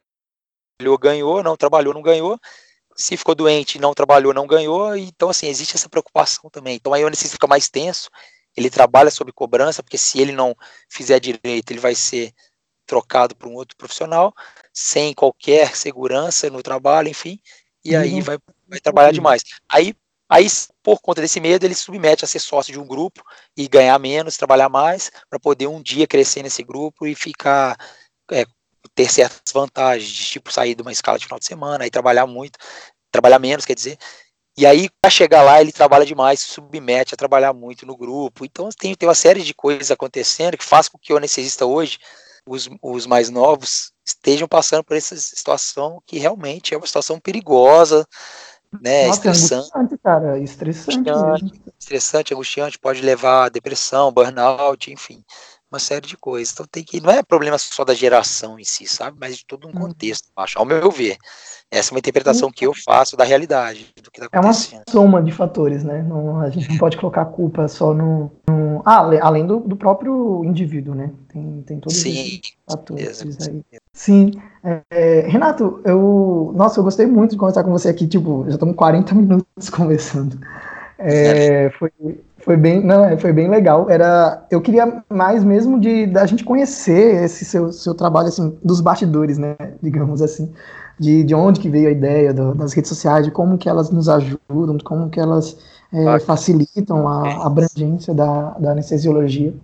ganhou, não trabalhou, não ganhou. Se ficou doente, não trabalhou, não ganhou. Então, assim, existe essa preocupação também. Então, aí o anestesista fica mais tenso, ele trabalha sob cobrança, porque se ele não fizer direito, ele vai ser trocado para um outro profissional, sem qualquer segurança no trabalho, enfim, e aí uhum. vai, vai trabalhar demais. Aí, aí, por conta desse medo, ele se submete a ser sócio de um grupo e ganhar menos, trabalhar mais, para poder um dia crescer nesse grupo e ficar é, ter certas vantagens, de tipo sair de uma escala de final de semana, aí trabalhar muito, trabalhar menos, quer dizer. E aí, para chegar lá, ele trabalha demais, se submete a trabalhar muito no grupo. Então, tem, tem uma série de coisas acontecendo que faz com que o anestesista hoje, os, os mais novos, estejam passando por essa situação que realmente é uma situação perigosa, né? Nossa, é estressante. É cara, estressante. Estressante, estressante, angustiante, pode levar a depressão, burnout, enfim uma série de coisas. Então tem que. Não é problema só da geração em si, sabe? Mas de todo um uhum. contexto, acho, ao meu ver. Essa é uma interpretação que eu faço da realidade, do que está acontecendo. É uma soma de fatores, né? Não, a gente não pode colocar a culpa só no. no ah, além do, do, próprio indivíduo, né? Tem, tem todos Sim, esses fatores aí. Sim. É, Renato, eu. Nossa, eu gostei muito de conversar com você aqui. Tipo, já estamos 40 minutos conversando. É, foi, foi bem, não, é, foi bem legal. Era, eu queria mais mesmo de da gente conhecer esse seu, seu trabalho assim dos bastidores, né, digamos assim, de, de onde que veio a ideia do, das redes sociais, de como que elas nos ajudam, de como que elas é, facilitam a abrangência da, da anestesiologia.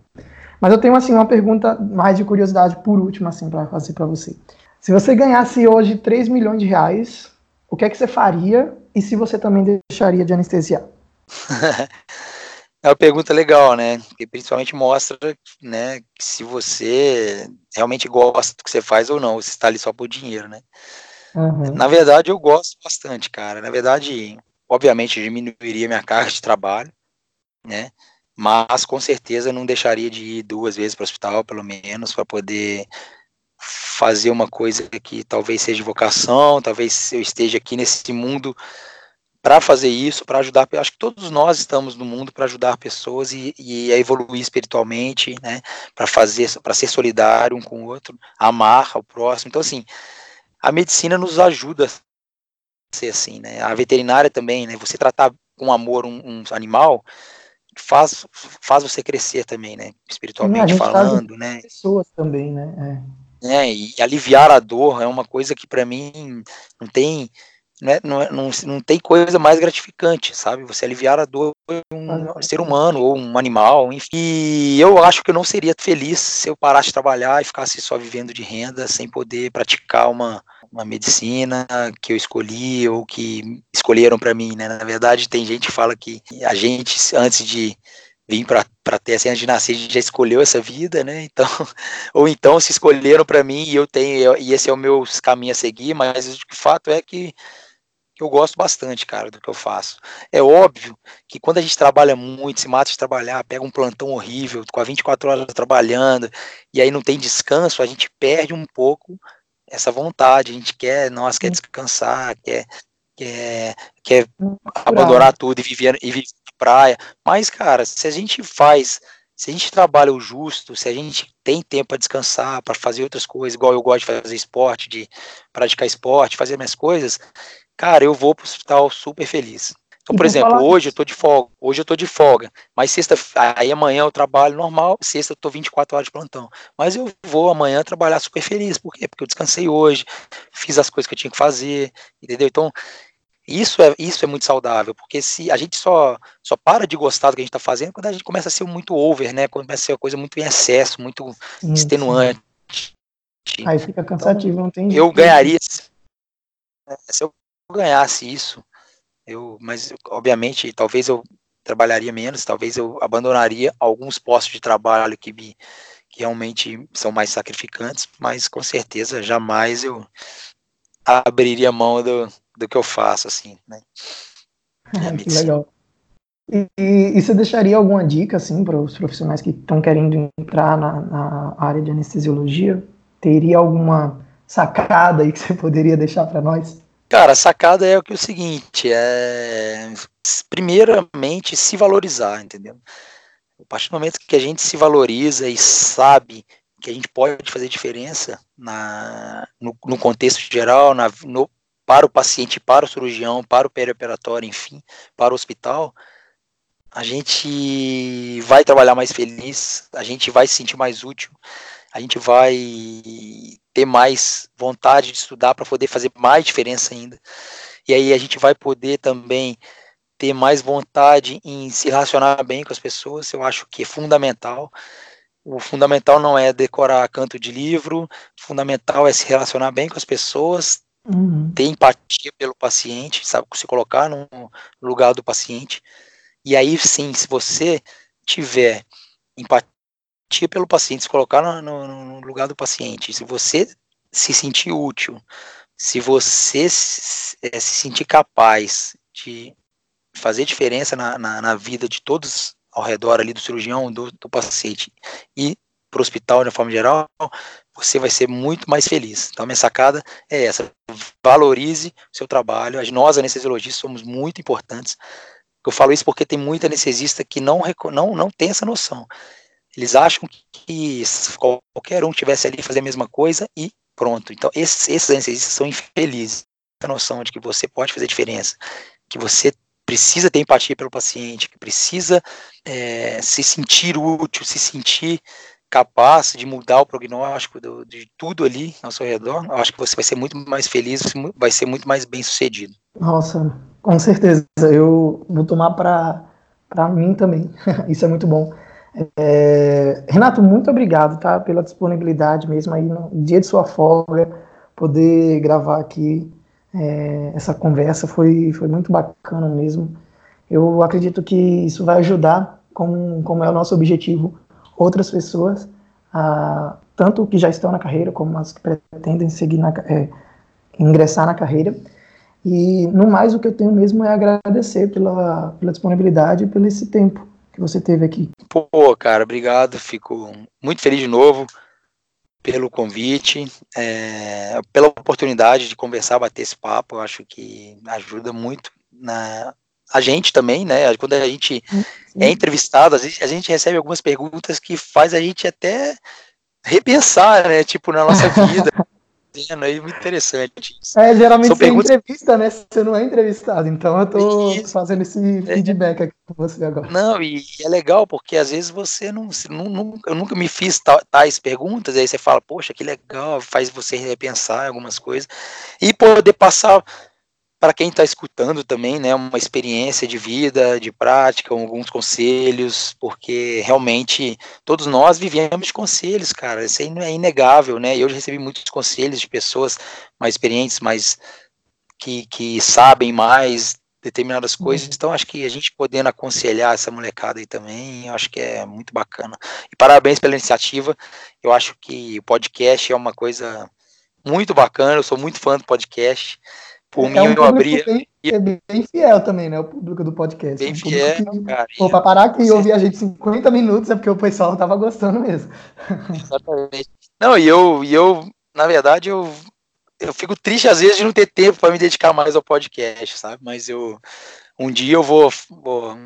Mas eu tenho assim uma pergunta mais de curiosidade por último assim para fazer para você. Se você ganhasse hoje 3 milhões de reais, o que é que você faria e se você também deixaria de anestesiar? É uma pergunta legal, né? Que principalmente mostra, né, se você realmente gosta do que você faz ou não, você está ali só por dinheiro, né? Uhum. Na verdade, eu gosto bastante, cara. Na verdade, obviamente, diminuiria minha carga de trabalho, né? Mas com certeza não deixaria de ir duas vezes para o hospital, pelo menos, para poder fazer uma coisa que talvez seja vocação, talvez eu esteja aqui nesse mundo para fazer isso, para ajudar. Acho que todos nós estamos no mundo para ajudar pessoas e, e, a evoluir espiritualmente, né? Para fazer, para ser solidário um com o outro, amar ao próximo. Então, assim, a medicina nos ajuda a ser assim, né? A veterinária também, né? Você tratar com amor um, um animal faz, faz você crescer também, né? Espiritualmente falando, né? Pessoas também, né? É. é. e aliviar a dor é uma coisa que para mim não tem né, não, é, não, não tem coisa mais gratificante, sabe? Você aliviar a dor de um ser humano ou um animal, enfim. E eu acho que eu não seria feliz se eu parasse de trabalhar e ficasse só vivendo de renda sem poder praticar uma, uma medicina que eu escolhi ou que escolheram para mim, né? Na verdade, tem gente que fala que a gente, antes de vir para a Terra, assim, antes de nascer, a gente já escolheu essa vida, né? Então, ou então se escolheram para mim e eu tenho, e esse é o meu caminho a seguir, mas o fato é que eu gosto bastante, cara, do que eu faço. É óbvio que quando a gente trabalha muito, se mata de trabalhar, pega um plantão horrível, com a 24 horas trabalhando, e aí não tem descanso, a gente perde um pouco essa vontade, a gente quer, nós quer descansar, quer, quer, quer abandonar tudo e viver, e viver na praia. Mas, cara, se a gente faz, se a gente trabalha o justo, se a gente tem tempo para descansar, para fazer outras coisas, igual eu gosto de fazer esporte, de praticar esporte, fazer minhas coisas, cara, eu vou pro hospital super feliz. Então, por exemplo, hoje eu tô de folga, hoje eu tô de folga, mas sexta, aí amanhã eu trabalho normal, sexta eu tô 24 horas de plantão. Mas eu vou amanhã trabalhar super feliz, por quê? Porque eu descansei hoje, fiz as coisas que eu tinha que fazer, entendeu? Então, isso é, isso é muito saudável, porque se a gente só, só para de gostar do que a gente está fazendo quando a gente começa a ser muito over, né? Quando começa a ser uma coisa muito em excesso, muito sim, extenuante. Sim. Aí fica cansativo, então, não tem Eu ganharia, se eu ganhasse isso, eu, mas obviamente talvez eu trabalharia menos, talvez eu abandonaria alguns postos de trabalho que me que realmente são mais sacrificantes, mas com certeza jamais eu abriria mão do, do que eu faço, assim, né? que legal. E, e, você deixaria alguma dica, assim, para os profissionais que estão querendo entrar na, na, área de anestesiologia? Teria alguma sacada aí que você poderia deixar para nós? Cara, a sacada é o que é o seguinte, é primeiramente se valorizar, entendeu? A partir do momento que a gente se valoriza e sabe que a gente pode fazer diferença na, no, no contexto geral, na, no, para o paciente, para o cirurgião, para o perioperatório, enfim, para o hospital, a gente vai trabalhar mais feliz, a gente vai se sentir mais útil, a gente vai ter mais vontade de estudar para poder fazer mais diferença ainda. E aí a gente vai poder também ter mais vontade em se relacionar bem com as pessoas, eu acho que é fundamental. O fundamental não é decorar canto de livro, o fundamental é se relacionar bem com as pessoas, uhum. ter empatia pelo paciente, sabe, se colocar no lugar do paciente. E aí sim, se você tiver empatia empatia pelo paciente, se colocar no, no, no, lugar do paciente, se você se sentir útil, se você se, é, se sentir capaz de fazer diferença na, na, na, vida de todos ao redor ali do cirurgião, do, do paciente e para o hospital de forma geral, você vai ser muito mais feliz. Então, minha sacada é essa: valorize o seu trabalho. Nós, anestesiologistas, somos muito importantes. Eu falo isso porque tem muita anestesista que não, não, não tem essa noção. Eles acham que qualquer um tivesse ali fazer a mesma coisa e pronto. Então, esses, esses anestesistas são infelizes. A noção de que você pode fazer diferença, que você precisa ter empatia pelo paciente, que precisa é, se sentir útil, se sentir capaz de mudar o prognóstico do, de tudo ali ao seu redor, eu acho que você vai ser muito mais feliz, vai ser muito mais bem sucedido. Nossa, com certeza. Eu vou tomar para mim também. Isso é muito bom. É, Renato, muito obrigado, tá? Pela disponibilidade mesmo aí no dia de sua folga, poder gravar aqui é, essa conversa foi, foi muito bacana mesmo. Eu acredito que isso vai ajudar, como, como é o nosso objetivo, outras pessoas, a, tanto que já estão na carreira, como as que pretendem seguir na, é, ingressar na carreira. E no mais, o que eu tenho mesmo é agradecer pela, pela disponibilidade e pelo esse tempo que você teve aqui. Pô, cara, obrigado. Fico muito feliz de novo pelo convite, é, pela oportunidade de conversar, bater esse papo. Eu acho que ajuda muito na a gente também, né? Quando a gente Sim. é entrevistado, a gente, a gente recebe algumas perguntas que faz a gente até repensar, né? Tipo, na nossa vida. Fazendo aí, muito interessante. É, geralmente São você perguntas... entrevista, né? Você não é entrevistado, então eu tô Isso. fazendo esse é. feedback aqui com você agora. Não, e é legal, porque às vezes você não, não, não eu nunca me fiz tais perguntas, aí você fala, poxa, que legal, faz você repensar algumas coisas, e poder passar para quem está escutando também, né, uma experiência de vida, de prática, alguns conselhos, porque realmente todos nós vivemos de conselhos, cara, isso é inegável, né? Eu já recebi muitos conselhos de pessoas mais experientes, mais que, que sabem mais determinadas coisas, uhum. então acho que a gente podendo aconselhar essa molecada aí também, eu acho que é muito bacana. E parabéns pela iniciativa, eu acho que o podcast é uma coisa muito bacana, eu sou muito fã do podcast, por é mim, um eu abria. Bem, é bem fiel também, né? O público do podcast. Bem um fiel, que, cara. Pô, pra parar aqui e ouvir a gente 50 minutos é porque o pessoal tava gostando mesmo. Exatamente. Não, e eu, e eu na verdade, eu, eu fico triste às vezes de não ter tempo para me dedicar mais ao podcast, sabe? Mas eu. Um dia eu vou, vou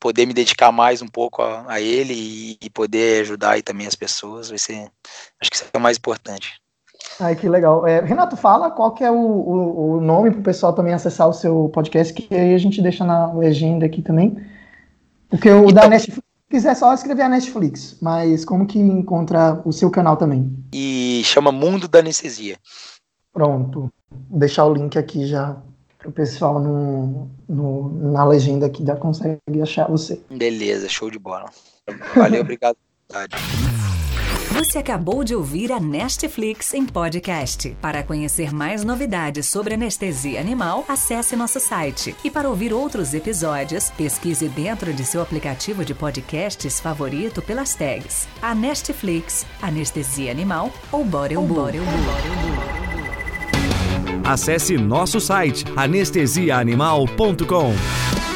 poder me dedicar mais um pouco a, a ele e, e, poder ajudar aí também as pessoas. Vai ser. Acho que isso é o mais importante. Ai, que legal. É, Renato, fala qual que é o, o, o nome para o pessoal também acessar o seu podcast, que aí a gente deixa na legenda aqui também. Porque o então, da Netflix quiser só escrever a Netflix, mas como que encontra o seu canal também? E chama Mundo da Anestesia. Pronto. Vou deixar o link aqui já para o pessoal no, no, na legenda que já consegue achar você. Beleza, show de bola. Valeu, obrigado. Você acabou de ouvir a Nestflix em podcast. Para conhecer mais novidades sobre anestesia animal, acesse nosso site. E para ouvir outros episódios, pesquise dentro de seu aplicativo de podcasts favorito pelas tags a Nestflix, Anestesia Animal ou Borel Acesse nosso site anestesiaanimal.com.